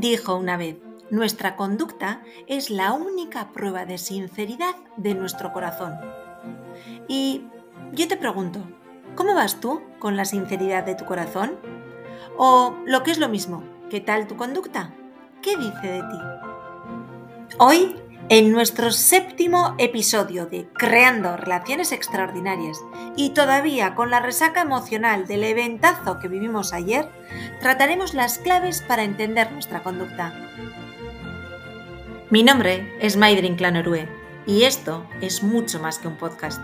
Dijo una vez, nuestra conducta es la única prueba de sinceridad de nuestro corazón. Y yo te pregunto, ¿cómo vas tú con la sinceridad de tu corazón? O lo que es lo mismo, ¿qué tal tu conducta? ¿Qué dice de ti? Hoy, en nuestro séptimo episodio de Creando Relaciones Extraordinarias y todavía con la resaca emocional del eventazo que vivimos ayer, trataremos las claves para entender nuestra conducta. Mi nombre es Maidrin Clanorue y esto es mucho más que un podcast.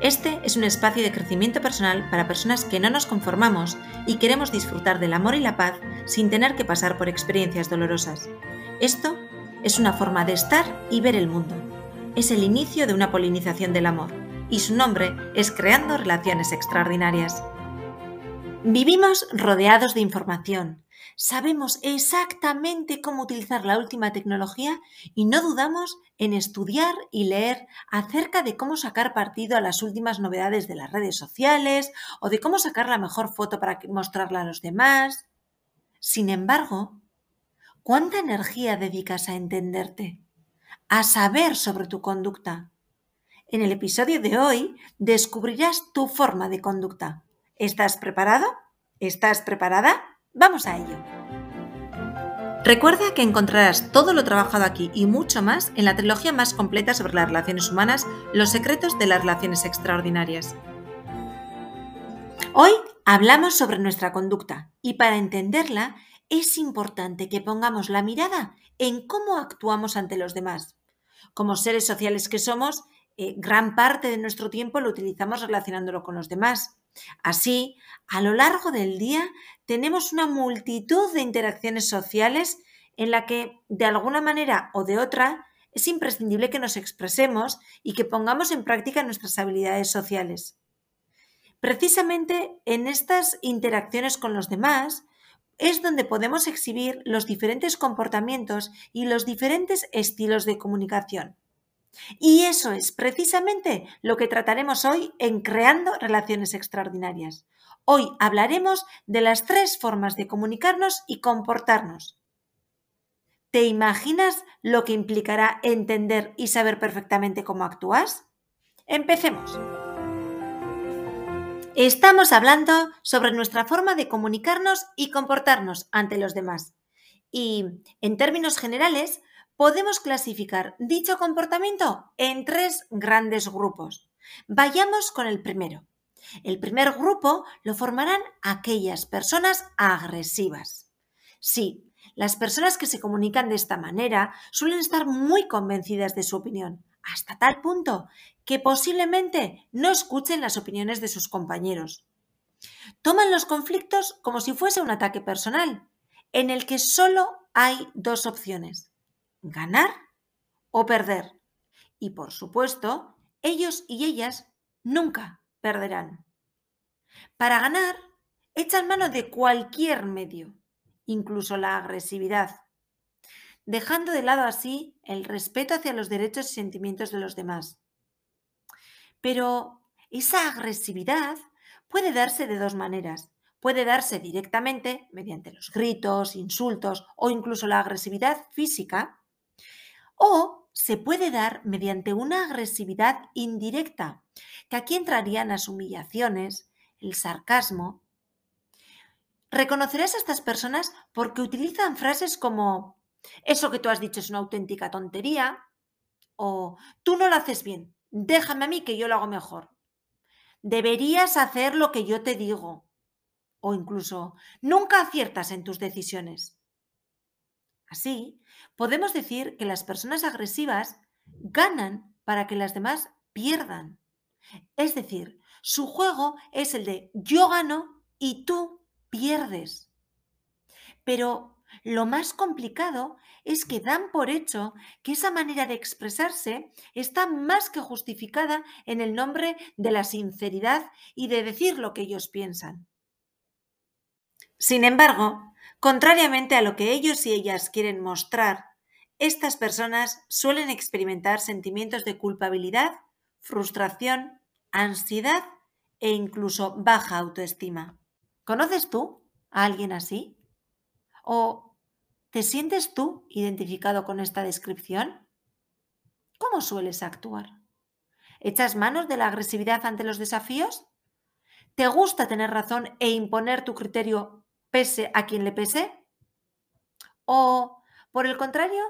Este es un espacio de crecimiento personal para personas que no nos conformamos y queremos disfrutar del amor y la paz sin tener que pasar por experiencias dolorosas. Esto es una forma de estar y ver el mundo. Es el inicio de una polinización del amor y su nombre es Creando Relaciones Extraordinarias. Vivimos rodeados de información, sabemos exactamente cómo utilizar la última tecnología y no dudamos en estudiar y leer acerca de cómo sacar partido a las últimas novedades de las redes sociales o de cómo sacar la mejor foto para mostrarla a los demás. Sin embargo, ¿cuánta energía dedicas a entenderte? A saber sobre tu conducta. En el episodio de hoy descubrirás tu forma de conducta. ¿Estás preparado? ¿Estás preparada? Vamos a ello. Recuerda que encontrarás todo lo trabajado aquí y mucho más en la trilogía más completa sobre las relaciones humanas, Los secretos de las relaciones extraordinarias. Hoy hablamos sobre nuestra conducta y para entenderla es importante que pongamos la mirada en cómo actuamos ante los demás. Como seres sociales que somos, eh, gran parte de nuestro tiempo lo utilizamos relacionándolo con los demás. Así, a lo largo del día tenemos una multitud de interacciones sociales en la que, de alguna manera o de otra, es imprescindible que nos expresemos y que pongamos en práctica nuestras habilidades sociales. Precisamente en estas interacciones con los demás es donde podemos exhibir los diferentes comportamientos y los diferentes estilos de comunicación. Y eso es precisamente lo que trataremos hoy en Creando Relaciones Extraordinarias. Hoy hablaremos de las tres formas de comunicarnos y comportarnos. ¿Te imaginas lo que implicará entender y saber perfectamente cómo actúas? Empecemos. Estamos hablando sobre nuestra forma de comunicarnos y comportarnos ante los demás. Y, en términos generales, podemos clasificar dicho comportamiento en tres grandes grupos. Vayamos con el primero. El primer grupo lo formarán aquellas personas agresivas. Sí, las personas que se comunican de esta manera suelen estar muy convencidas de su opinión, hasta tal punto que posiblemente no escuchen las opiniones de sus compañeros. Toman los conflictos como si fuese un ataque personal, en el que solo hay dos opciones ganar o perder. Y por supuesto, ellos y ellas nunca perderán. Para ganar, echan mano de cualquier medio, incluso la agresividad, dejando de lado así el respeto hacia los derechos y sentimientos de los demás. Pero esa agresividad puede darse de dos maneras. Puede darse directamente mediante los gritos, insultos o incluso la agresividad física, o se puede dar mediante una agresividad indirecta, que aquí entrarían las humillaciones, el sarcasmo. Reconocerás a estas personas porque utilizan frases como eso que tú has dicho es una auténtica tontería o tú no lo haces bien, déjame a mí que yo lo hago mejor. Deberías hacer lo que yo te digo. O incluso, nunca aciertas en tus decisiones. Así, podemos decir que las personas agresivas ganan para que las demás pierdan. Es decir, su juego es el de yo gano y tú pierdes. Pero lo más complicado es que dan por hecho que esa manera de expresarse está más que justificada en el nombre de la sinceridad y de decir lo que ellos piensan. Sin embargo, Contrariamente a lo que ellos y ellas quieren mostrar, estas personas suelen experimentar sentimientos de culpabilidad, frustración, ansiedad e incluso baja autoestima. ¿Conoces tú a alguien así? ¿O ¿Te sientes tú identificado con esta descripción? ¿Cómo sueles actuar? ¿Echas manos de la agresividad ante los desafíos? ¿Te gusta tener razón e imponer tu criterio pese a quien le pese? ¿O, por el contrario,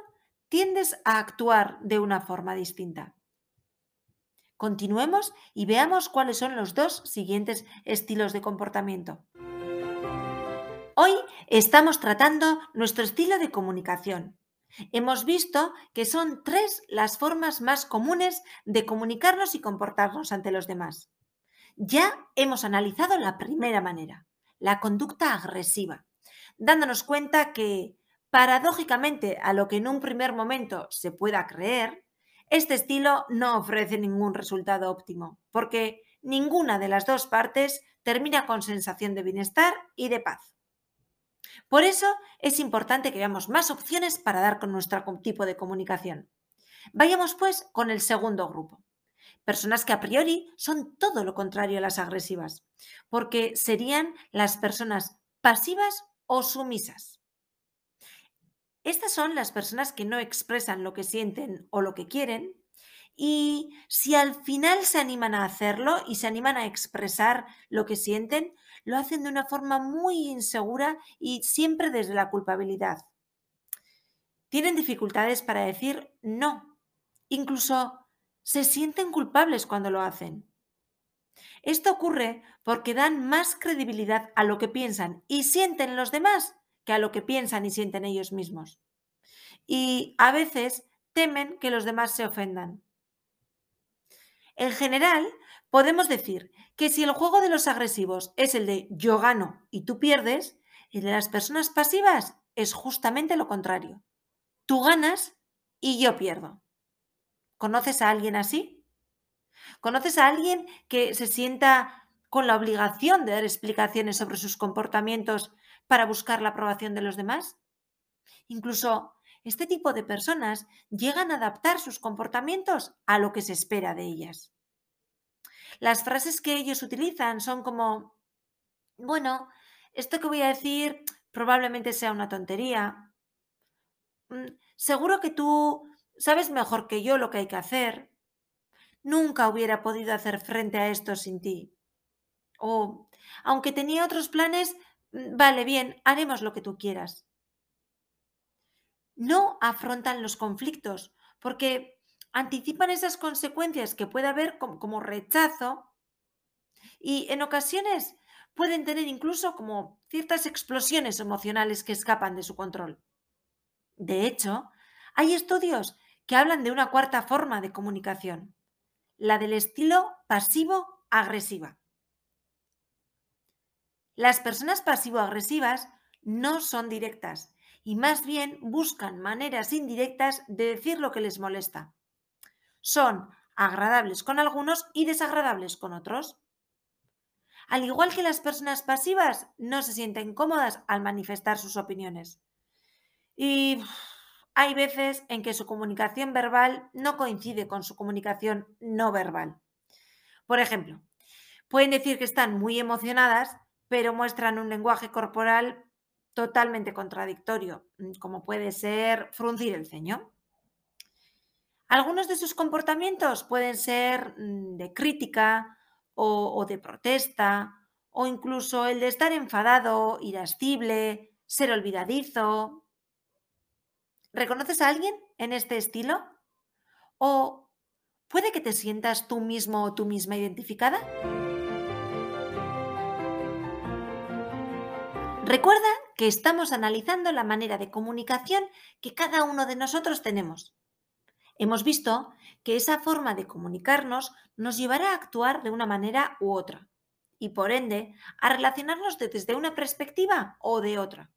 tiendes a actuar de una forma distinta? Continuemos y veamos cuáles son los dos siguientes estilos de comportamiento. Hoy estamos tratando nuestro estilo de comunicación. Hemos visto que son tres las formas más comunes de comunicarnos y comportarnos ante los demás. Ya hemos analizado la primera manera, la conducta agresiva, dándonos cuenta que, paradójicamente a lo que en un primer momento se pueda creer, este estilo no ofrece ningún resultado óptimo, porque ninguna de las dos partes termina con sensación de bienestar y de paz. Por eso es importante que veamos más opciones para dar con nuestro tipo de comunicación. Vayamos pues con el segundo grupo. Personas que a priori son todo lo contrario a las agresivas, porque serían las personas pasivas o sumisas. Estas son las personas que no expresan lo que sienten o lo que quieren y si al final se animan a hacerlo y se animan a expresar lo que sienten, lo hacen de una forma muy insegura y siempre desde la culpabilidad. Tienen dificultades para decir no. Incluso se sienten culpables cuando lo hacen. Esto ocurre porque dan más credibilidad a lo que piensan y sienten los demás que a lo que piensan y sienten ellos mismos. Y a veces temen que los demás se ofendan. En general, podemos decir que si el juego de los agresivos es el de yo gano y tú pierdes, el de las personas pasivas es justamente lo contrario. Tú ganas y yo pierdo. ¿Conoces a alguien así? ¿Conoces a alguien que se sienta con la obligación de dar explicaciones sobre sus comportamientos para buscar la aprobación de los demás? Incluso este tipo de personas llegan a adaptar sus comportamientos a lo que se espera de ellas. Las frases que ellos utilizan son como, bueno, esto que voy a decir probablemente sea una tontería. Mm, seguro que tú sabes mejor que yo lo que hay que hacer. Nunca hubiera podido hacer frente a esto sin ti. O, aunque tenía otros planes, mm, vale, bien, haremos lo que tú quieras. No afrontan los conflictos porque anticipan esas consecuencias que puede haber como, rechazo y en ocasiones pueden tener incluso como ciertas explosiones emocionales que escapan de su control. De hecho, hay estudios que hablan de una cuarta forma de comunicación, la del estilo pasivo-agresiva. Las personas pasivo-agresivas no son directas y más bien buscan maneras indirectas de decir lo que les molesta son agradables con algunos y desagradables con otros. Al igual que las personas pasivas, no se sienten cómodas al manifestar sus opiniones. Y hay veces en que su comunicación verbal no coincide con su comunicación no verbal. Por ejemplo, pueden decir que están muy emocionadas, pero muestran un lenguaje corporal totalmente contradictorio, como puede ser fruncir el ceño. Algunos de sus comportamientos pueden ser mm, de crítica o, de protesta, o incluso el de estar enfadado, irascible, ser olvidadizo. ¿Reconoces a alguien en este estilo? ¿O puede que te sientas tú mismo o tú misma identificada? Recuerda que estamos analizando la manera de comunicación que cada uno de nosotros tenemos hemos visto que esa forma de comunicarnos nos llevará a actuar de una manera u otra y por ende a relacionarnos desde una perspectiva o de otra.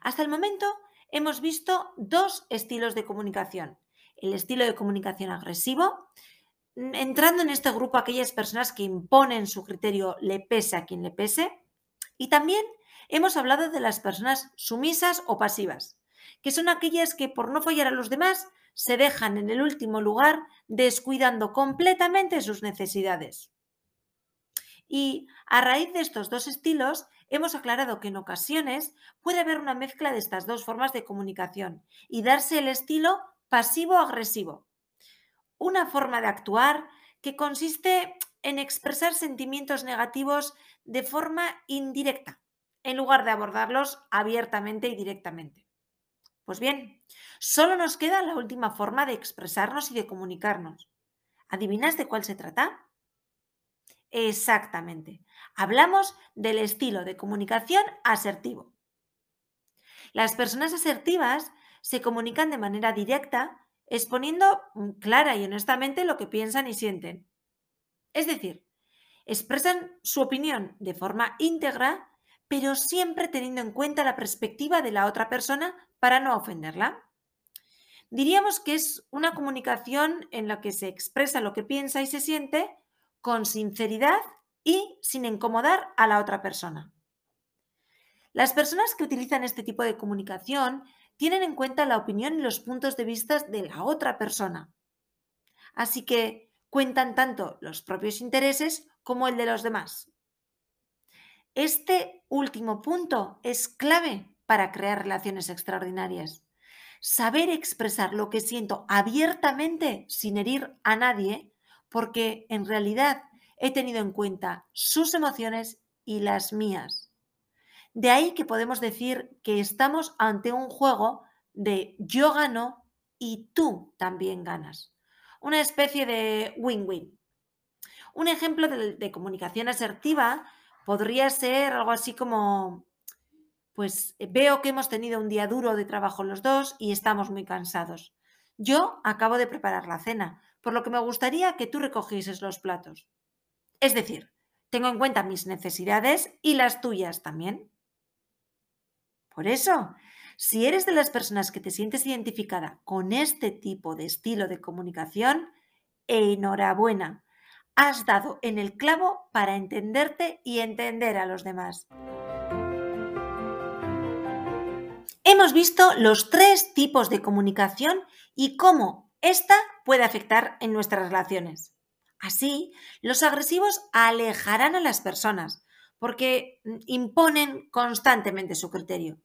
Hasta el momento hemos visto dos estilos de comunicación. El estilo de comunicación agresivo, entrando en este grupo aquellas personas que imponen su criterio le pese a quien le pese, y también hemos hablado de las personas sumisas o pasivas, que son aquellas que por no fallar a los demás se dejan en el último lugar descuidando completamente sus necesidades. Y a raíz de estos dos estilos hemos aclarado que en ocasiones puede haber una mezcla de estas dos formas de comunicación y darse el estilo pasivo-agresivo. Una forma de actuar que consiste en expresar sentimientos negativos de forma indirecta, en lugar de abordarlos abiertamente y directamente. Pues bien, solo nos queda la última forma de expresarnos y de comunicarnos. ¿Adivinas de cuál se trata? Exactamente. Hablamos del estilo de comunicación asertivo. Las personas asertivas se comunican de manera directa, exponiendo mm, clara y honestamente lo que piensan y sienten. Es decir, expresan su opinión de forma íntegra, pero siempre teniendo en cuenta la perspectiva de la otra persona para no ofenderla. Diríamos que es una comunicación en la que se expresa lo que piensa y se siente con sinceridad y sin incomodar a la otra persona. Las personas que utilizan este tipo de comunicación tienen en cuenta la opinión y los puntos de vista de la otra persona. Así que cuentan tanto los propios intereses como el de los demás. Este último punto es clave para crear relaciones extraordinarias. Saber expresar lo que siento abiertamente sin herir a nadie porque en realidad he tenido en cuenta sus emociones y las mías. De ahí que podemos decir que estamos ante un juego de yo gano y tú también ganas. Una especie de win-win. Un ejemplo de, de, comunicación asertiva podría ser algo así como, pues veo que hemos tenido un día duro de trabajo los dos y estamos muy cansados. Yo acabo de preparar la cena, por lo que me gustaría que tú recogieses los platos. Es decir, tengo en cuenta mis necesidades y las tuyas también. Por eso, si eres de las personas que te sientes identificada con este tipo de estilo de comunicación, enhorabuena. Has dado en el clavo para entenderte y entender a los demás. Hemos visto los tres tipos de comunicación y cómo esta puede afectar en nuestras relaciones. Así, los agresivos alejarán a las personas porque imponen constantemente su criterio.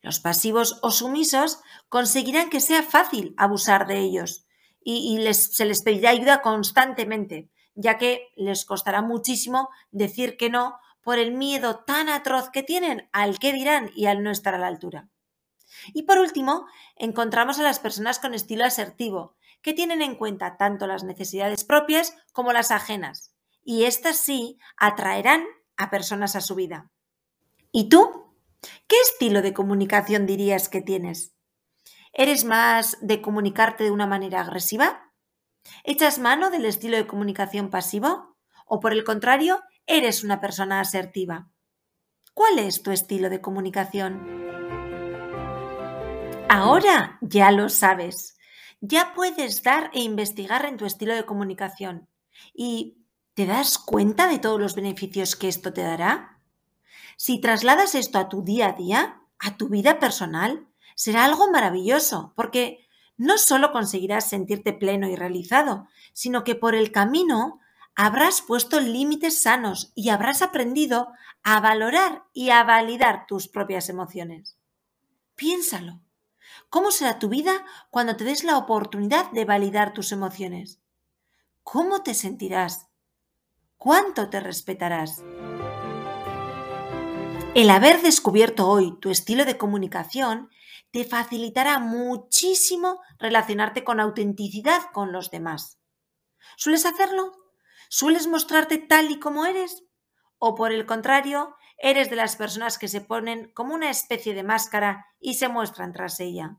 Los pasivos o sumisos conseguirán que sea fácil abusar de ellos y, se les pedirá ayuda constantemente, ya que les costará muchísimo decir que no por el miedo tan atroz que tienen al que dirán y al no estar a la altura. Y por último, encontramos a las personas con estilo asertivo, que tienen en cuenta tanto las necesidades propias como las ajenas, y éstas sí atraerán a personas a su vida. ¿Y tú? ¿Qué estilo de comunicación dirías que tienes? ¿Eres más de comunicarte de una manera agresiva? ¿Echas mano del estilo de comunicación pasivo? ¿O por el contrario, eres una persona asertiva? ¿Cuál es tu estilo de comunicación? Ahora ya lo sabes. Ya puedes dar e investigar en tu estilo de comunicación. ¿Y te das cuenta de todos los beneficios que esto te dará? Si trasladas esto a tu día a día, a tu vida personal, será algo maravilloso, porque no solo conseguirás sentirte pleno y realizado, sino que por el camino habrás puesto límites sanos y habrás aprendido a valorar y a validar tus propias emociones. Piénsalo. ¿Cómo será tu vida cuando te des la oportunidad de validar tus emociones? ¿Cómo te sentirás? ¿Cuánto te respetarás? El haber descubierto hoy tu estilo de comunicación te facilitará muchísimo relacionarte con autenticidad con los demás. ¿Sueles hacerlo? ¿Sueles mostrarte tal y como eres? ¿O por el contrario, eres de las personas que se ponen como una especie de máscara y se muestran tras ella.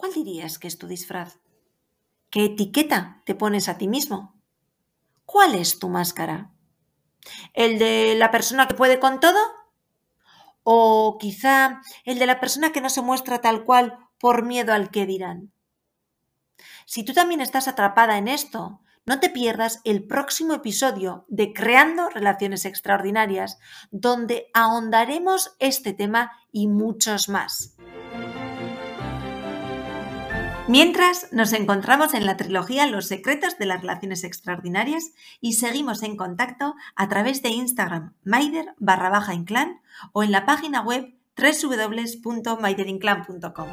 ¿Cuál dirías que es tu disfraz? ¿Qué etiqueta te pones a ti mismo? ¿Cuál es tu máscara? ¿El de la persona que puede con todo? ¿O quizá el de la persona que no se muestra tal cual por miedo al que dirán? Si tú también estás atrapada en esto, no te pierdas el próximo episodio de Creando Relaciones Extraordinarias, donde ahondaremos este tema y muchos más. Mientras, nos encontramos en la trilogía Los secretos de las relaciones extraordinarias y seguimos en contacto a través de Instagram maider barra o en la página web www.maiderinclan.com.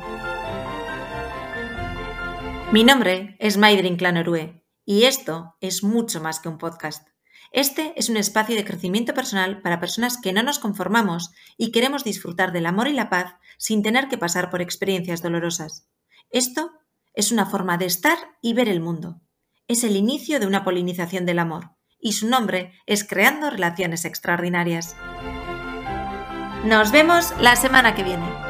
Mi nombre es Maider Inclán Orue y esto es mucho más que un podcast. Este es un espacio de crecimiento personal para personas que no nos conformamos y queremos disfrutar del amor y la paz sin tener que pasar por experiencias dolorosas. Esto es una forma de estar y ver el mundo. Es el inicio de una polinización del amor y su nombre es Creando Relaciones Extraordinarias. Nos vemos la semana que viene.